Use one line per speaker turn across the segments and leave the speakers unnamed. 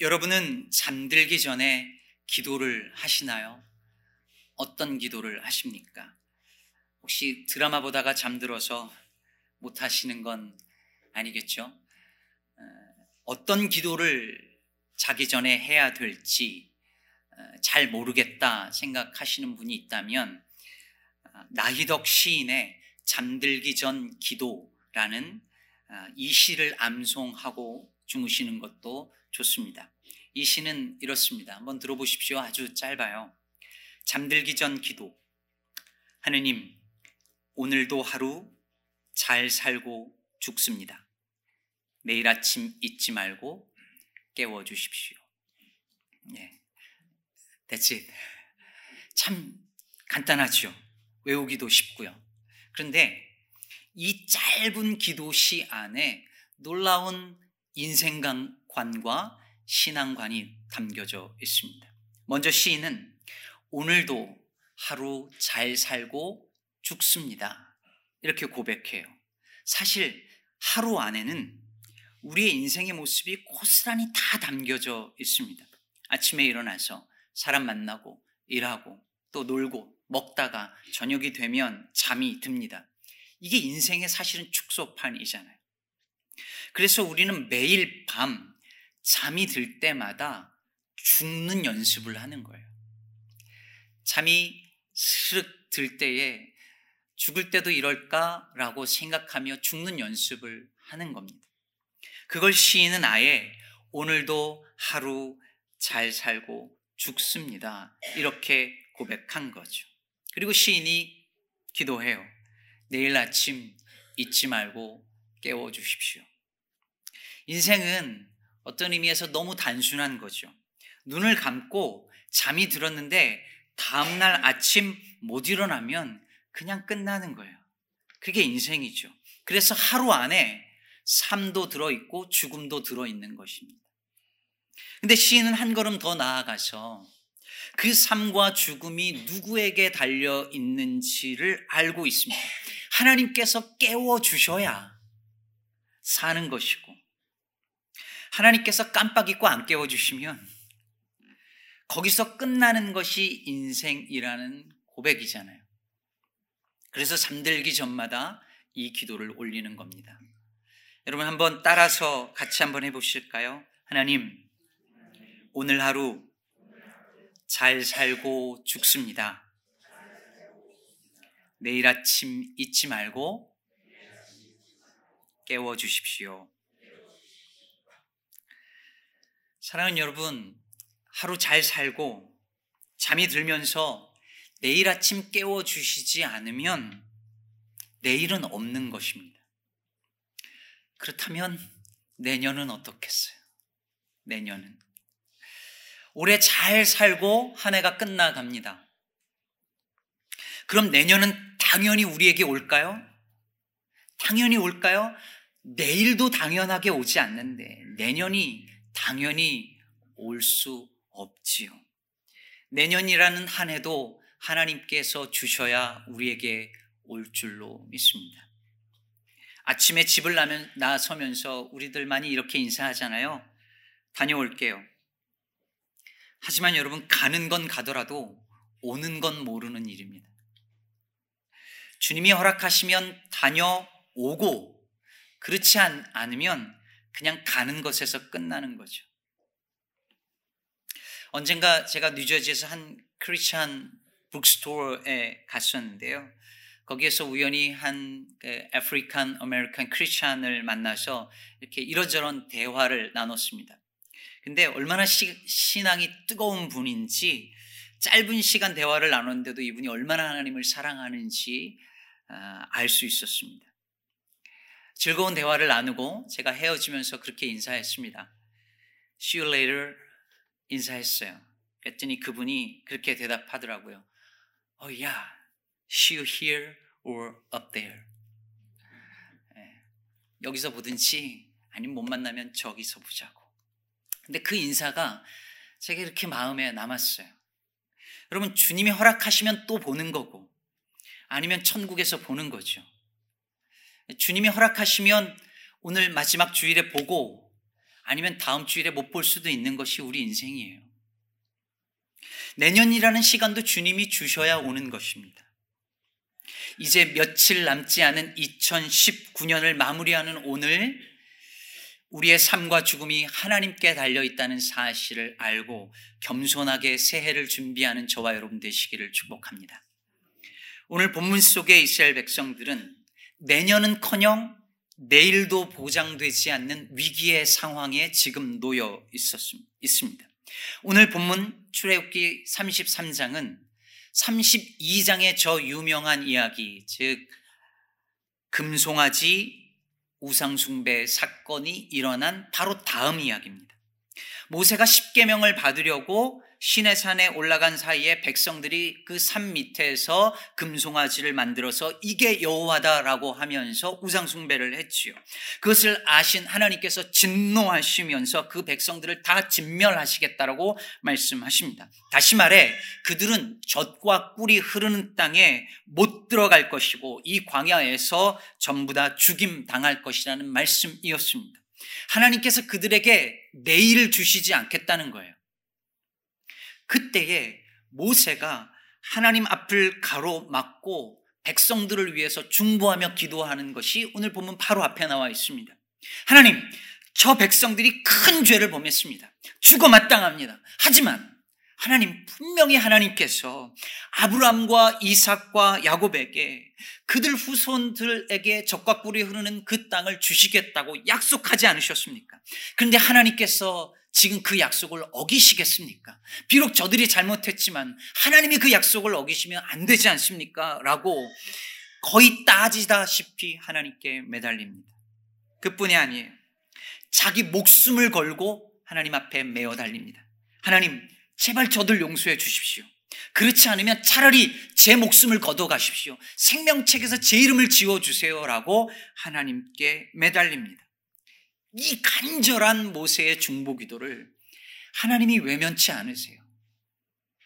여러분은 잠들기 전에 기도를 하시나요? 어떤 기도를 하십니까? 혹시 드라마 보다가 잠들어서 못 하시는 건 아니겠죠? 어, 어떤 기도를 자기 전에 해야 될지 어, 잘 모르겠다 생각하시는 분이 있다면 어, 나희덕 시인의 잠들기 전 기도라는 이 시를 암송하고 주무시는 것도 좋습니다. 이 시는 이렇습니다. 한번 들어보십시오. 아주 짧아요. 잠들기 전 기도. 하느님, 오늘도 하루 잘 살고 죽습니다. 내일 아침 잊지 말고 깨워 주십시오. 예. It. 참 간단하죠. 외우기도 쉽고요. 그런데 이 짧은 기도시 안에 놀라운 인생관 과 신앙관이 담겨져 있습니다. 먼저 시인은 오늘도 하루 잘 살고 죽습니다. 이렇게 고백해요. 사실 하루 안에는 우리의 인생의 모습이 고스란히 다 담겨져 있습니다. 아침에 일어나서 사람 만나고 일하고 또 놀고 먹다가 저녁이 되면 잠이 듭니다. 이게 인생의 사실은 축소판이잖아요. 그래서 우리는 매일 밤 잠이 들 때마다 죽는 연습을 하는 거예요. 잠이 스륵 들 때에 죽을 때도 이럴까라고 생각하며 죽는 연습을 하는 겁니다. 그걸 시인은 아예 오늘도 하루 잘 살고 죽습니다. 이렇게 고백한 거죠. 그리고 시인이 기도해요. 내일 아침 잊지 말고 깨워 주십시오. 인생은 어떤 의미에서 너무 단순한 거죠. 눈을 감고 잠이 들었는데 다음날 아침 못 일어나면 그냥 끝나는 거예요. 그게 인생이죠. 그래서 하루 안에 삶도 들어있고 죽음도 들어있는 것입니다. 근데 시인은 한 걸음 더 나아가서 그 삶과 죽음이 누구에게 달려 있는지를 알고 있습니다. 하나님께서 깨워 주셔야 사는 것이고, 하나님께서 깜빡 잊고 안 깨워 주시면 거기서 끝나는 것이 인생이라는 고백이잖아요. 그래서 잠들기 전마다 이 기도를 올리는 겁니다. 여러분 한번 따라서 같이 한번 해보실까요? 하나님, 오늘 하루 잘 살고 죽습니다. 내일 아침 잊지 말고 깨워 주십시오. 사랑하는 여러분, 하루 잘 살고 잠이 들면서 내일 아침 깨워 주시지 않으면 내일은 없는 것입니다. 그렇다면 내년은 어떻겠어요? 내년은. 올해 잘 살고 한 해가 끝나갑니다. 그럼 내년은 당연히 우리에게 올까요? 당연히 올까요? 내일도 당연하게 오지 않는데 내년이 당연히 올 수 없지요. 내년이라는 한 해도 하나님께서 주셔야 우리에게 올 줄로 믿습니다. 아침에 집을 나서면서 우리들 많이 이렇게 인사하잖아요. 다녀올게요. 하지만 여러분, 가는 건 가더라도 오는 건 모르는 일입니다. 주님이 허락하시면 다녀오고, 그렇지 않으면 그냥 가는 것에서 끝나는 거죠. 언젠가 제가 뉴저지에서 한 Christian bookstore에 갔었는데요. 거기에서 우연히 한 African American Christian을 만나서 이렇게 이런저런 대화를 나눴습니다. 근데 얼마나 시, 신앙이 뜨거운 분인지 짧은 시간 대화를 나눴는데도 이분이 얼마나 하나님을 사랑하는지 아, 알수 있었습니다. 즐거운 대화를 나누고 제가 헤어지면서 그렇게 인사했습니다. See you later 인사했어요. 그랬더니 그분이 그렇게 대답하더라고요. 어, oh, 야, see you here or up there. 예, 여기서 보든지 아니면 못 만나면 저기서 보자고. 근데 그 인사가 제가 이렇게 마음에 남았어요. 여러분, 주님이 허락하시면 또 보는 거고, 아니면 천국에서 보는 거죠. 주님이 허락하시면 오늘 마지막 주일에 보고, 아니면 다음 주일에 못 볼 수도 있는 것이 우리 인생이에요. 내년이라는 시간도 주님이 주셔야 오는 것입니다. 이제 며칠 남지 않은 2019년을 마무리하는 오늘 우리의 삶과 죽음이 하나님께 달려 있다는 사실을 알고 겸손하게 새해를 준비하는 저와 여러분 되시기를 축복합니다. 오늘 본문 속의 이스라엘 백성들은 내년은커녕 내일도 보장되지 않는 위기의 상황에 지금 놓여 있습니다. 오늘 본문 출애굽기 33장은 32장의 저 유명한 이야기, 즉 금송아지 우상숭배 사건이 일어난 바로 다음 이야기입니다. 모세가 십계명을 받으려고 신의 산에 올라간 사이에 백성들이 그 산 밑에서 금송아지를 만들어서 이게 여호와다라고 하면서 우상 숭배를 했지요. 그것을 아신 하나님께서 진노하시면서 그 백성들을 다 진멸하시겠다라고 말씀하십니다. 다시 말해 그들은 젖과 꿀이 흐르는 땅에 못 들어갈 것이고 이 광야에서 전부 다 죽임 당할 것이라는 말씀이었습니다. 하나님께서 그들에게 내일을 주시지 않겠다는 거예요. 그때에 모세가 하나님 앞을 가로막고 백성들을 위해서 중보하며 기도하는 것이 오늘 보면 바로 앞에 나와 있습니다. 하나님, 저 백성들이 큰 죄를 범했습니다. 죽어 마땅합니다. 하지만 하나님 분명히 하나님께서 아브람과 이삭과 야곱에게 그들 후손들에게 적과 꿀이 흐르는 그 땅을 주시겠다고 약속하지 않으셨습니까? 그런데 하나님께서 지금 그 약속을 어기시겠습니까? 비록 저들이 잘못했지만 하나님이 그 약속을 어기시면 안 되지 않습니까? 라고 거의 따지다시피 하나님께 매달립니다. 그뿐이 아니에요. 자기 목숨을 걸고 하나님 앞에 메어 달립니다. 하나님, 제발 저들 용서해 주십시오. 그렇지 않으면 차라리 제 목숨을 거둬 가십시오. 생명책에서 제 이름을 지워 주세요라고 하나님께 매달립니다. 이 간절한 모세의 중보 기도를 하나님이 외면치 않으세요.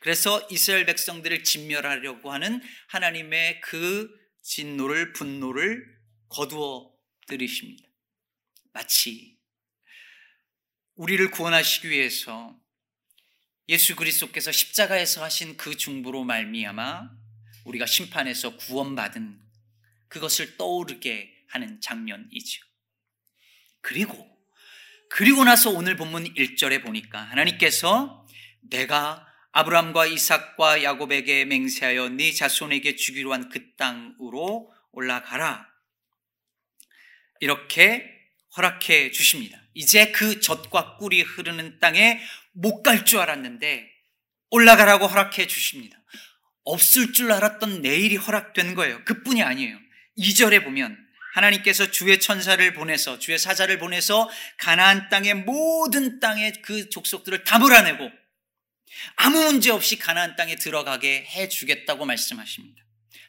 그래서 이스라엘 백성들을 진멸하려고 하는 하나님의 그 진노를 분노를 거두어 들이십니다. 마치 우리를 구원하시기 위해서 예수 그리스도께서 십자가에서 하신 그 중보로 말미암아 우리가 심판에서 구원받은 그것을 떠오르게 하는 장면이죠. 그리고 그리고 나서 오늘 본문 1절에 보니까 하나님께서 내가 아브람과 이삭과 야곱에게 맹세하여 네 자손에게 주기로 한 그 땅으로 올라가라. 이렇게 허락해 주십니다. 이제 그 젖과 꿀이 흐르는 땅에 못 갈 줄 알았는데 올라가라고 허락해 주십니다. 없을 줄 알았던 내일이 허락된 거예요. 그뿐이 아니에요. 2절에 보면 하나님께서 주의 천사를 보내서 주의 사자를 보내서 가나안 땅의 모든 땅의 그 족속들을 다 몰아내고 아무 문제 없이 가나안 땅에 들어가게 해 주겠다고 말씀하십니다.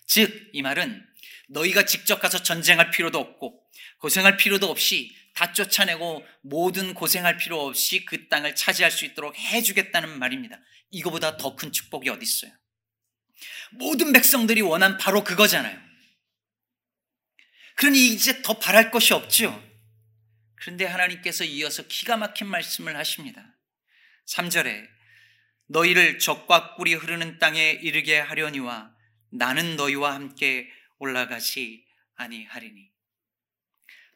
즉 이 말은 너희가 직접 가서 전쟁할 필요도 없고 고생할 필요도 없이 다 쫓아내고 모든 고생할 필요 없이 그 땅을 차지할 수 있도록 해 주겠다는 말입니다. 이거보다 더 큰 축복이 어디 있어요? 모든 백성들이 원한 바로 그거잖아요. 그러니 이제 더 바랄 것이 없죠. 그런데 하나님께서 이어서 기가 막힌 말씀을 하십니다. 3절에 너희를 적과 꿀이 흐르는 땅에 이르게 하려니와 나는 너희와 함께 올라가지 아니하리니.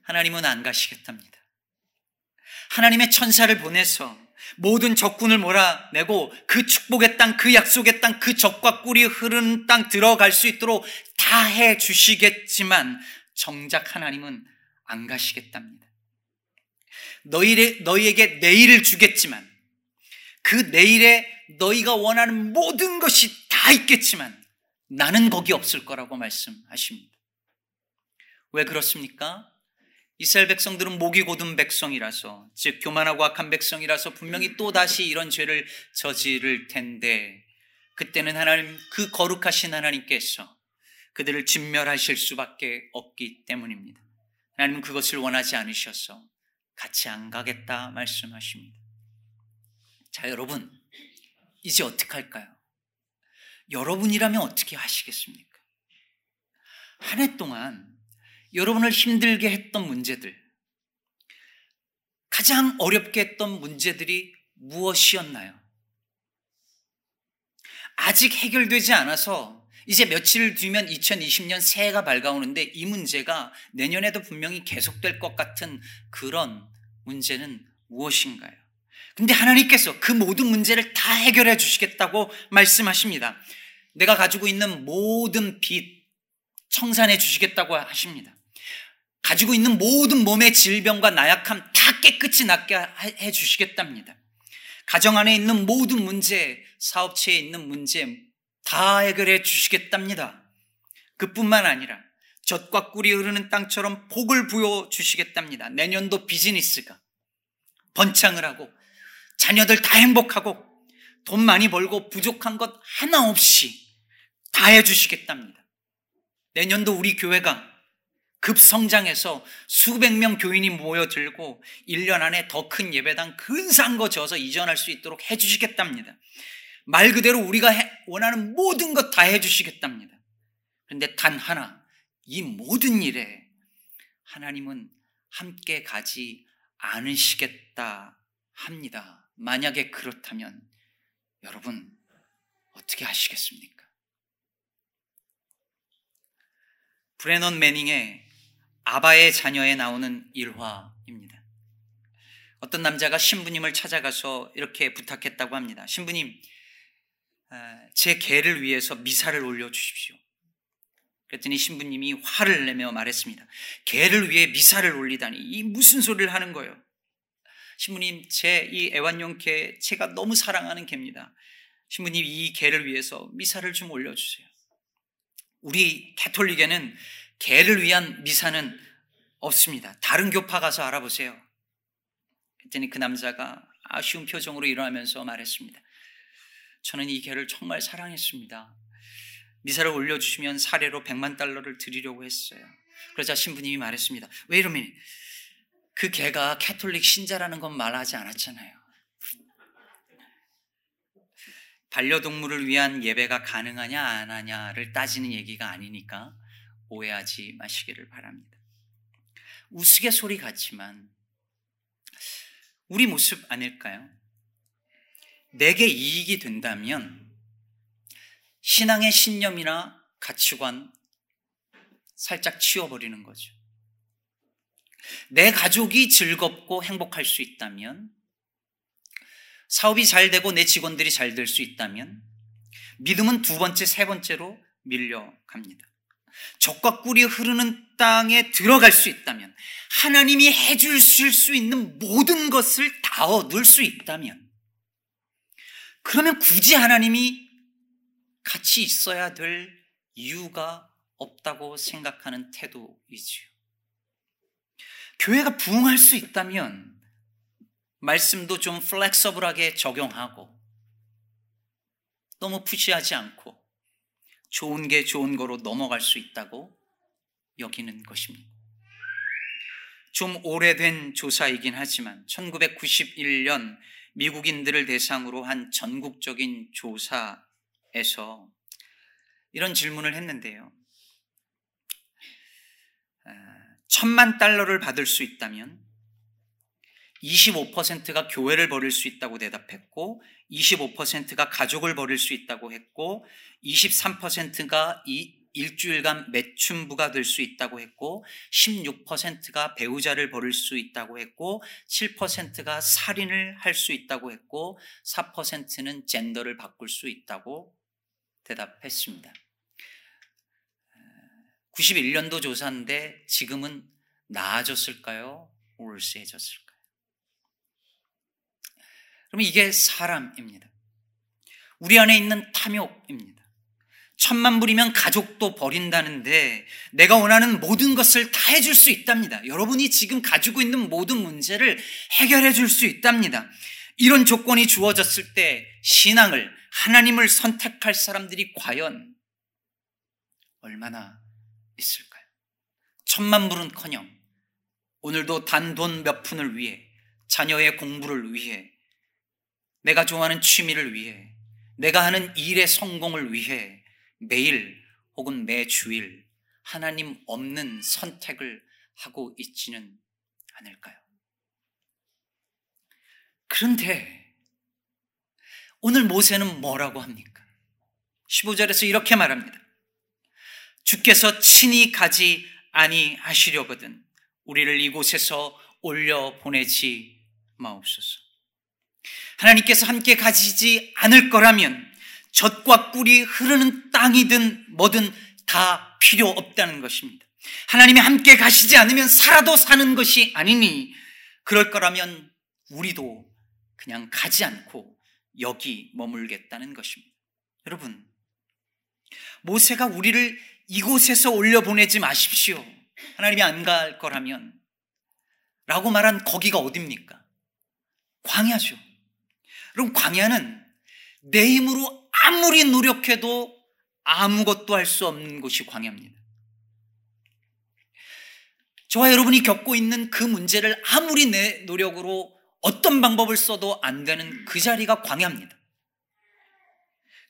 하나님은 안 가시겠답니다. 하나님의 천사를 보내서 모든 적군을 몰아내고 그 축복의 땅, 그 약속의 땅, 그 적과 꿀이 흐르는 땅 들어갈 수 있도록 다 해 주시겠지만 정작 하나님은 안 가시겠답니다. 너희, 너희에게 내일을 주겠지만 그 내일에 너희가 원하는 모든 것이 다 있겠지만 나는 거기 없을 거라고 말씀하십니다. 왜 그렇습니까? 이스라엘 백성들은 목이 고든 백성이라서 즉 교만하고 악한 백성이라서 분명히 또 다시 이런 죄를 저지를 텐데 그때는 하나님 그 거룩하신 하나님께서 그들을 진멸하실 수밖에 없기 때문입니다. 하나님은 그것을 원하지 않으셔서 같이 안 가겠다 말씀하십니다. 자, 여러분, 이제 어떻게 할까요? 여러분이라면 어떻게 하시겠습니까? 한 해 동안 여러분을 힘들게 했던 문제들, 가장 어렵게 했던 문제들이 무엇이었나요? 아직 해결되지 않아서 이제 며칠 뒤면 2020년 새해가 밝아오는데 이 문제가 내년에도 분명히 계속될 것 같은 그런 문제는 무엇인가요? 근데 하나님께서 그 모든 문제를 다 해결해 주시겠다고 말씀하십니다. 내가 가지고 있는 모든 빚 청산해 주시겠다고 하십니다. 가지고 있는 모든 몸의 질병과 나약함 다 깨끗이 낫게 해 주시겠답니다. 가정 안에 있는 모든 문제, 사업체에 있는 문제 다 해결해 주시겠답니다. 그뿐만 아니라 젖과 꿀이 흐르는 땅처럼 복을 부여 주시겠답니다. 내년도 비즈니스가 번창을 하고 자녀들 다 행복하고 돈 많이 벌고 부족한 것 하나 없이 다 해주시겠답니다. 내년도 우리 교회가 급성장해서 수백 명 교인이 모여들고 1년 안에 더 큰 예배당 근사한 거 지어서 이전할 수 있도록 해주시겠답니다. 말 그대로 우리가 원하는 모든 것 다 해주시겠답니다. 그런데 단 하나, 이 모든 일에 하나님은 함께 가지 않으시겠다 합니다. 만약에 그렇다면 여러분 어떻게 하시겠습니까? 브레넌 매닝의 아바의 자녀에 나오는 일화입니다. 어떤 남자가 신부님을 찾아가서 이렇게 부탁했다고 합니다. 신부님, 아, 제 개를 위해서 미사를 올려주십시오. 그랬더니 신부님이 화를 내며 말했습니다. 개를 위해 미사를 올리다니 이 무슨 소리를 하는 거예요? 신부님, 제 이 애완용 개 제가 너무 사랑하는 개입니다. 신부님 이 개를 위해서 미사를 좀 올려주세요. 우리 캐톨릭에는 개를 위한 미사는 없습니다. 다른 교파 가서 알아보세요. 그랬더니 그 남자가 아쉬운 표정으로 일어나면서 말했습니다. 저는 이 개를 정말 사랑했습니다. 미사를 올려주시면 사례로 100만 달러를 드리려고 했어요. 그러자 신부님이 말했습니다. 왜 이러면 그 개가 캐톨릭 신자라는 건 말하지 않았잖아요. 반려동물을 위한 예배가 가능하냐 안 하냐를 따지는 얘기가 아니니까 오해하지 마시기를 바랍니다. 우스갯소리 같지만 우리 모습 아닐까요? 내게 이익이 된다면 신앙의 신념이나 가치관 살짝 치워버리는 거죠. 내 가족이 즐겁고 행복할 수 있다면 사업이 잘 되고 내 직원들이 잘 될 수 있다면 믿음은 두 번째, 세 번째로 밀려갑니다. 적과 꿀이 흐르는 땅에 들어갈 수 있다면 하나님이 해주실 수 있는 모든 것을 다 얻을 수 있다면 그러면 굳이 하나님이 같이 있어야 될 이유가 없다고 생각하는 태도이지요. 교회가 부흥할 수 있다면 말씀도 좀 플렉서블하게 적용하고 너무 푸시하지 않고 좋은 게 좋은 거로 넘어갈 수 있다고 여기는 것입니다. 좀 오래된 조사이긴 하지만 1991년 미국인들을 대상으로 한 전국적인 조사에서 이런 질문을 했는데요. 아, 천만 달러를 받을 수 있다면 25%가 교회를 버릴 수 있다고 대답했고 25%가 가족을 버릴 수 있다고 했고 23%가 이 일주일간 매춘부가 될 수 있다고 했고 16%가 배우자를 버릴 수 있다고 했고 7%가 살인을 할 수 있다고 했고 4%는 젠더를 바꿀 수 있다고 대답했습니다. 91년도 조사인데 지금은 나아졌을까요? 올세해졌을까요? 그러면 이게 사람입니다. 우리 안에 있는 탐욕입니다. 천만 불이면 가족도 버린다는데 내가 원하는 모든 것을 다 해줄 수 있답니다. 여러분이 지금 가지고 있는 모든 문제를 해결해 줄 수 있답니다. 이런 조건이 주어졌을 때 신앙을, 하나님을 선택할 사람들이 과연 얼마나 있을까요? 천만 불은 커녕 오늘도 단 돈 몇 푼을 위해 자녀의 공부를 위해 내가 좋아하는 취미를 위해, 내가 하는 일의 성공을 위해 매일 혹은 매 주일 하나님 없는 선택을 하고 있지는 않을까요? 그런데 오늘 모세는 뭐라고 합니까? 15절에서 이렇게 말합니다. 주께서 친히 가지 아니하시려거든 우리를 이곳에서 올려 보내지 마옵소서. 하나님께서 함께 가시지 않을 거라면 젖과 꿀이 흐르는 땅이든 뭐든 다 필요 없다는 것입니다. 하나님이 함께 가시지 않으면 살아도 사는 것이 아니니 그럴 거라면 우리도 그냥 가지 않고 여기 머물겠다는 것입니다. 여러분, 모세가 우리를 이곳에서 올려보내지 마십시오. 하나님이 안 갈 거라면. 라고 말한 거기가 어딥니까? 광야죠. 그럼 광야는 내 힘으로 아무리 노력해도 아무것도 할 수 없는 곳이 광야입니다. 저와 여러분이 겪고 있는 그 문제를 아무리 내 노력으로 어떤 방법을 써도 안 되는 그 자리가 광야입니다.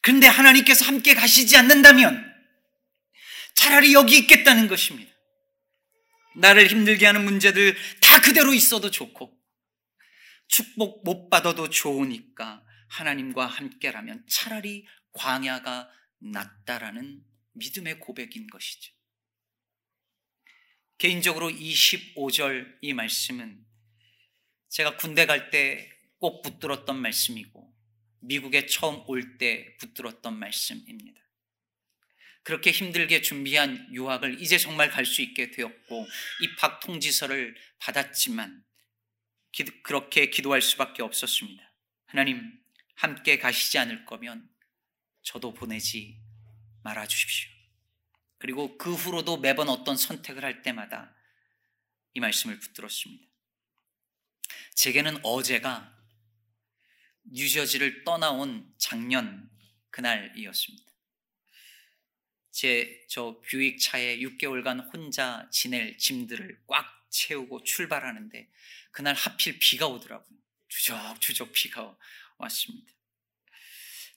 그런데 하나님께서 함께 가시지 않는다면 차라리 여기 있겠다는 것입니다. 나를 힘들게 하는 문제들 다 그대로 있어도 좋고 축복 못 받아도 좋으니까 하나님과 함께라면 차라리 광야가 낫다라는 믿음의 고백인 것이죠. 개인적으로 25절 이 말씀은 제가 군대 갈 때 꼭 붙들었던 말씀이고 미국에 처음 올 때 붙들었던 말씀입니다. 그렇게 힘들게 준비한 유학을 이제 정말 갈 수 있게 되었고 입학 통지서를 받았지만 기도, 그렇게 기도할 수밖에 없었습니다. 하나님 함께 가시지 않을 거면 저도 보내지 말아 주십시오. 그리고 그 후로도 매번 어떤 선택을 할 때마다 이 말씀을 붙들었습니다. 제게는 어제가 뉴저지를 떠나온 작년 그날이었습니다. 제 저 뷰익 차에 6개월간 혼자 지낼 짐들을 꽉 채우고 출발하는데 그날 하필 비가 오더라고요. 주적주적 비가 왔습니다.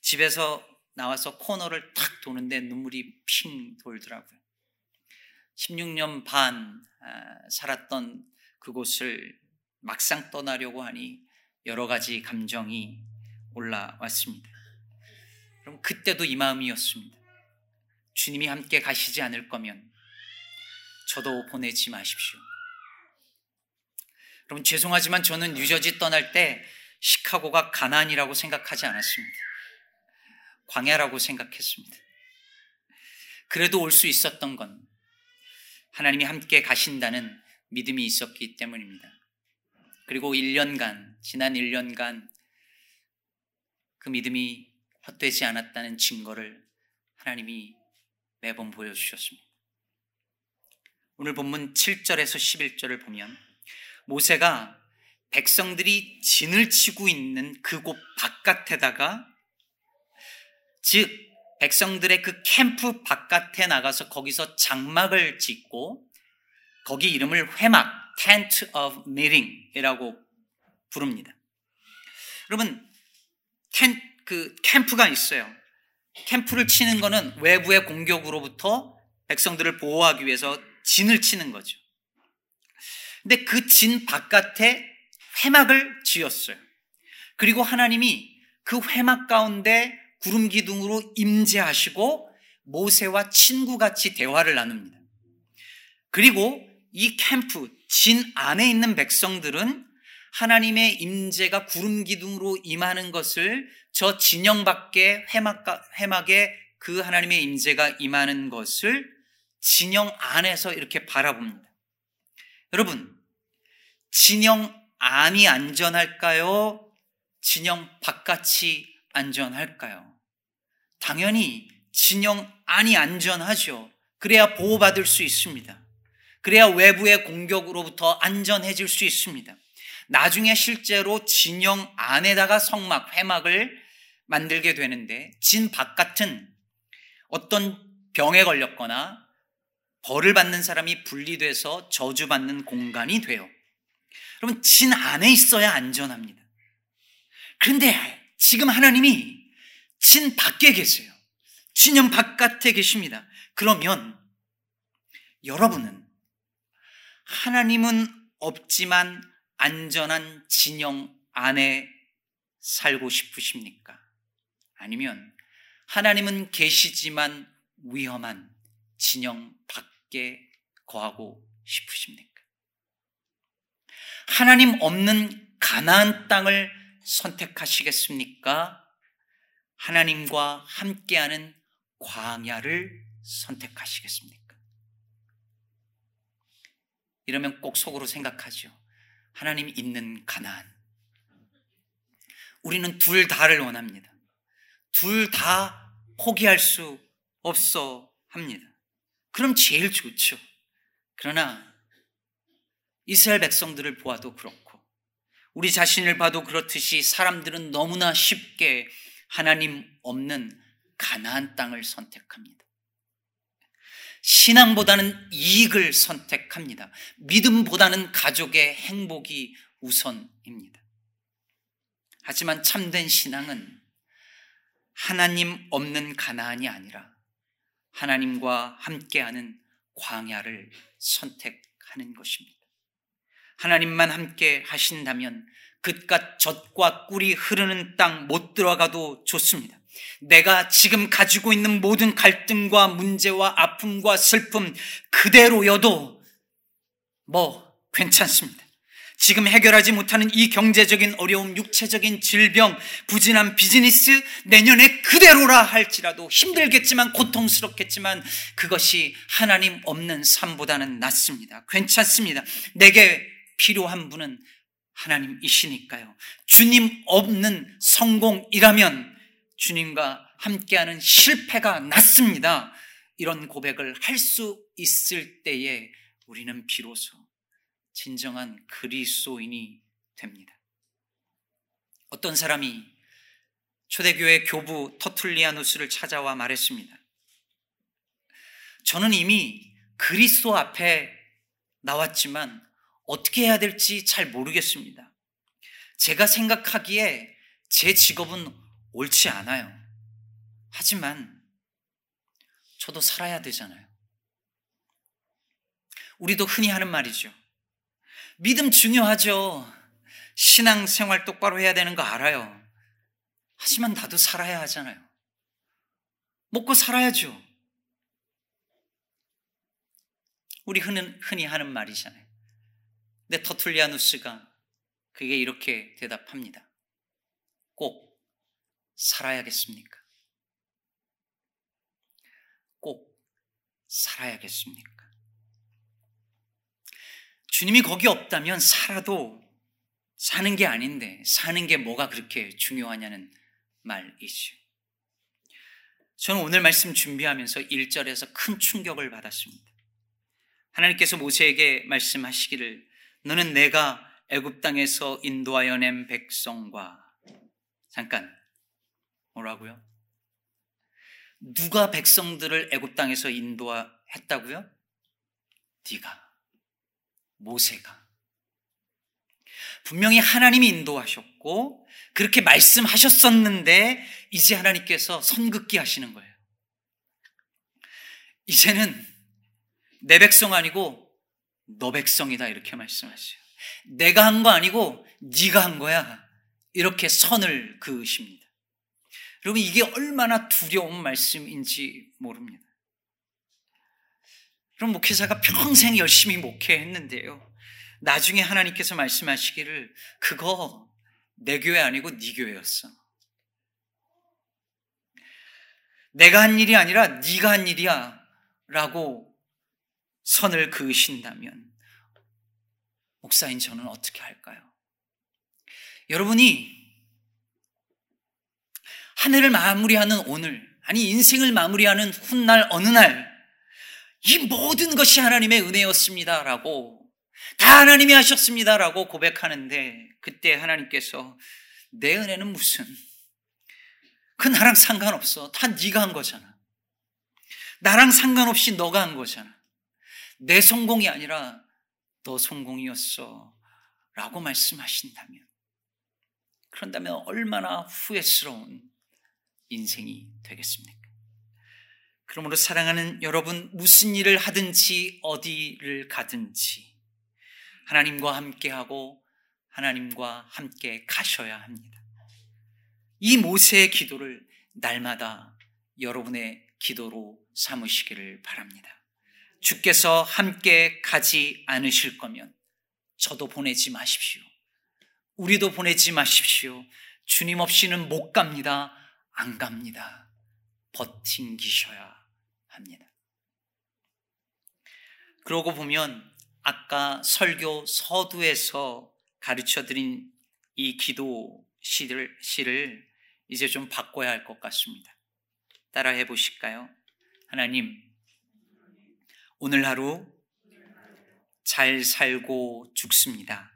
집에서 나와서 코너를 탁 도는데 눈물이 핑 돌더라고요. 16년 반 아, 살았던 그곳을 막상 떠나려고 하니 여러 가지 감정이 올라왔습니다. 그럼 그때도 이 마음이었습니다. 주님이 함께 가시지 않을 거면 저도 보내지 마십시오. 여러분 죄송하지만 저는 뉴저지 떠날 때 시카고가 가난이라고 생각하지 않았습니다. 광야라고 생각했습니다. 그래도 올 수 있었던 건 하나님이 함께 가신다는 믿음이 있었기 때문입니다. 그리고 1년간, 지난 1년간 그 믿음이 헛되지 않았다는 증거를 하나님이 매번 보여주셨습니다. 오늘 본문 7절에서 11절을 보면 모세가 백성들이 진을 치고 있는 그곳 바깥에다가 즉 백성들의 그 캠프 바깥에 나가서 거기서 장막을 짓고 거기 이름을 회막 Tent of Meeting이라고 부릅니다. 여러분 텐, 그 캠프가 있어요. 캠프를 치는 거는 외부의 공격으로부터 백성들을 보호하기 위해서 진을 치는 거죠. 근데 그 진 바깥에 회막을 지었어요. 그리고 하나님이 그 회막 가운데 구름 기둥으로 임재하시고 모세와 친구같이 대화를 나눕니다. 그리고 이 캠프 진 안에 있는 백성들은 하나님의 임재가 구름 기둥으로 임하는 것을 저 진영 밖에 회막 회막에 그 하나님의 임재가 임하는 것을 진영 안에서 이렇게 바라봅니다. 여러분, 진영 안이 안전할까요? 진영 바깥이 안전할까요? 당연히 진영 안이 안전하죠. 그래야 보호받을 수 있습니다. 그래야 외부의 공격으로부터 안전해질 수 있습니다. 나중에 실제로 진영 안에다가 성막, 회막을 만들게 되는데 진 바깥은 어떤 병에 걸렸거나 벌을 받는 사람이 분리돼서 저주받는 공간이 돼요. 그러면 진 안에 있어야 안전합니다. 그런데 지금 하나님이 진 밖에 계세요. 진영 바깥에 계십니다. 그러면 여러분은 하나님은 없지만 안전한 진영 안에 살고 싶으십니까? 아니면 하나님은 계시지만 위험한 진영 밖에 거하고 싶으십니까? 하나님 없는 가나안 땅을 선택하시겠습니까? 하나님과 함께하는 광야를 선택하시겠습니까? 이러면 꼭 속으로 생각하죠. 하나님 있는 가나안. 우리는 둘 다를 원합니다. 둘 다 포기할 수 없어 합니다. 그럼 제일 좋죠. 그러나 이스라엘 백성들을 보아도 그렇고 우리 자신을 봐도 그렇듯이 사람들은 너무나 쉽게 하나님 없는 가나안 땅을 선택합니다. 신앙보다는 이익을 선택합니다. 믿음보다는 가족의 행복이 우선입니다. 하지만 참된 신앙은 하나님 없는 가나안이 아니라 하나님과 함께하는 광야를 선택하는 것입니다. 하나님만 함께 하신다면 그깟 젖과 꿀이 흐르는 땅 못 들어가도 좋습니다. 내가 지금 가지고 있는 모든 갈등과 문제와 아픔과 슬픔 그대로여도 뭐 괜찮습니다. 지금 해결하지 못하는 이 경제적인 어려움, 육체적인 질병, 부진한 비즈니스, 내년에 그대로라 할지라도 힘들겠지만 고통스럽겠지만 그것이 하나님 없는 삶보다는 낫습니다. 괜찮습니다. 내게 필요한 분은 하나님이시니까요. 주님 없는 성공이라면 주님과 함께하는 실패가 낫습니다. 이런 고백을 할 수 있을 때에 우리는 비로소 진정한 그리스도인이 됩니다. 어떤 사람이 초대교회 교부 터툴리아누스를 찾아와 말했습니다. 저는 이미 그리스도 앞에 나왔지만 어떻게 해야 될지 잘 모르겠습니다. 제가 생각하기에 제 직업은 옳지 않아요. 하지만 저도 살아야 되잖아요. 우리도 흔히 하는 말이죠. 믿음 중요하죠. 신앙 생활 똑바로 해야 되는 거 알아요. 하지만 나도 살아야 하잖아요. 먹고 살아야죠. 우리 흔히 하는 말이잖아요. 근데 터툴리아누스가 그게 이렇게 대답합니다. 꼭 살아야겠습니까? 꼭 살아야겠습니까? 주님이 거기 없다면 살아도 사는 게 아닌데 사는 게 뭐가 그렇게 중요하냐는 말이죠. 저는 오늘 말씀 준비하면서 1절에서 큰 충격을 받았습니다. 하나님께서 모세에게 말씀하시기를 너는 내가 애굽 땅에서 인도하여 낸 백성과 잠깐 뭐라고요? 누가 백성들을 애굽 땅에서 인도했다고요? 네가 모세가 분명히 하나님이 인도하셨고 그렇게 말씀하셨었는데 이제 하나님께서 선긋기 하시는 거예요. 이제는 내 백성 아니고 너 백성이다 이렇게 말씀하세요. 내가 한 거 아니고 네가 한 거야. 이렇게 선을 그으십니다. 여러분 이게 얼마나 두려운 말씀인지 모릅니다. 그럼 목회자가 평생 열심히 목회했는데요. 나중에 하나님께서 말씀하시기를 그거 내 교회 아니고 네 교회였어. 내가 한 일이 아니라 네가 한 일이야라고 선을 그으신다면 목사인 저는 어떻게 할까요? 여러분이 한 해를 마무리하는 오늘, 아니 인생을 마무리하는 훗날 어느 날, 이 모든 것이 하나님의 은혜였습니다라고, 다 하나님이 하셨습니다라고 고백하는데, 그때 하나님께서 내 은혜는 무슨, 그 나랑 상관없어. 다 네가 한 거잖아. 나랑 상관없이 너가 한 거잖아. 내 성공이 아니라 너 성공이었어. 라고 말씀하신다면, 그런다면 얼마나 후회스러운 인생이 되겠습니까? 그러므로 사랑하는 여러분, 무슨 일을 하든지 어디를 가든지 하나님과 함께하고 하나님과 함께 가셔야 합니다. 이 모세의 기도를 날마다 여러분의 기도로 삼으시기를 바랍니다. 주께서 함께 가지 않으실 거면 저도 보내지 마십시오. 우리도 보내지 마십시오. 주님 없이는 못 갑니다. 안 갑니다. 버팅기셔야 합니다. 그러고 보면 아까 설교 서두에서 가르쳐 드린 이 기도 시를, 시를 이제 좀 바꿔야 할 것 같습니다. 따라 해 보실까요? 하나님, 오늘 하루 잘 살고 죽습니다.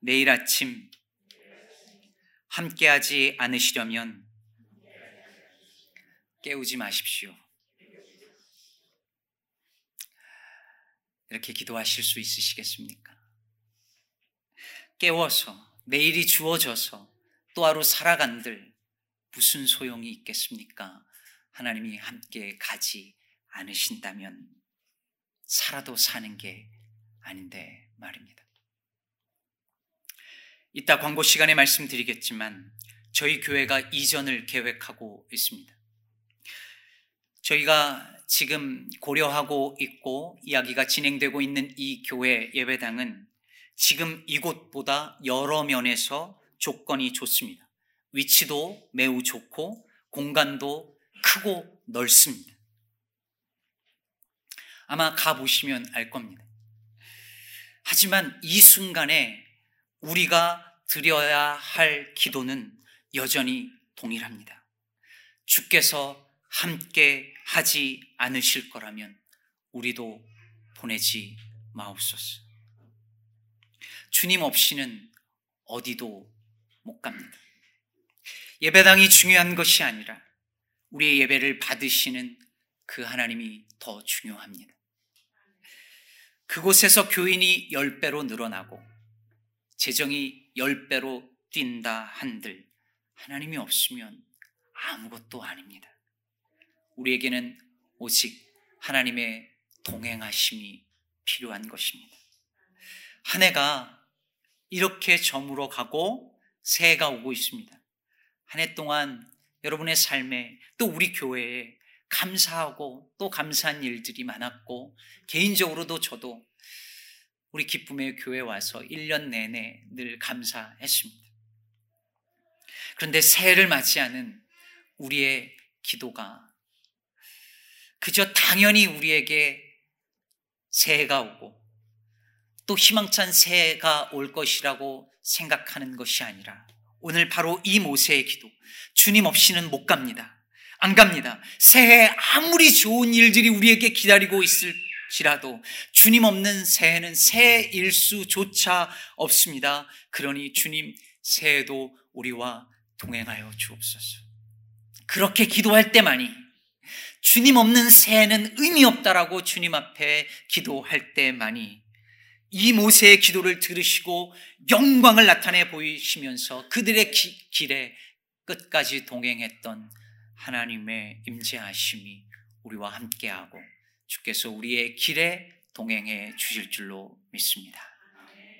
내일 아침 함께하지 않으시려면 깨우지 마십시오. 이렇게 기도하실 수 있으시겠습니까? 깨워서 내일이 주어져서 또 하루 살아간들 무슨 소용이 있겠습니까? 하나님이 함께 가지 않으신다면 살아도 사는 게 아닌데 말입니다. 이따 광고 시간에 말씀드리겠지만 저희 교회가 이전을 계획하고 있습니다. 저희가 지금 고려하고 있고 이야기가 진행되고 있는 이 교회 예배당은 지금 이곳보다 여러 면에서 조건이 좋습니다. 위치도 매우 좋고 공간도 크고 넓습니다. 아마 가보시면 알 겁니다. 하지만 이 순간에 우리가 드려야 할 기도는 여전히 동일합니다. 주께서 함께 하지 않으실 거라면 우리도 보내지 마옵소서. 주님 없이는 어디도 못 갑니다. 예배당이 중요한 것이 아니라 우리의 예배를 받으시는 그 하나님이 더 중요합니다. 그곳에서 교인이 10배로 늘어나고 재정이 10배로 뛴다 한들 하나님이 없으면 아무것도 아닙니다. 우리에게는 오직 하나님의 동행하심이 필요한 것입니다. 한 해가 이렇게 저물어 가고 새해가 오고 있습니다. 한 해 동안 여러분의 삶에 또 우리 교회에 감사하고 또 감사한 일들이 많았고 개인적으로도 저도 우리 기쁨의 교회 와서 1년 내내 늘 감사했습니다. 그런데 새해를 맞이하는 우리의 기도가 그저 당연히 우리에게 새해가 오고 또 희망찬 새해가 올 것이라고 생각하는 것이 아니라 오늘 바로 이 모세의 기도. 주님 없이는 못 갑니다. 안 갑니다. 새해 아무리 좋은 일들이 우리에게 기다리고 있을지라도 주님 없는 새해는 새일 수조차 없습니다. 그러니 주님 새해도 우리와 동행하여 주옵소서. 그렇게 기도할 때만이 주님 없는 새해는 의미 없다라고 주님 앞에 기도할 때만이 이 모세의 기도를 들으시고 영광을 나타내 보이시면서 그들의 기, 길에 끝까지 동행했던 하나님의 임재하심이 우리와 함께하고 주께서 우리의 길에 동행해 주실 줄로 믿습니다.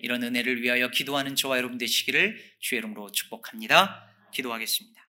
이런 은혜를 위하여 기도하는 저와 여러분 되시기를 주의 이름으로 축복합니다. 기도하겠습니다.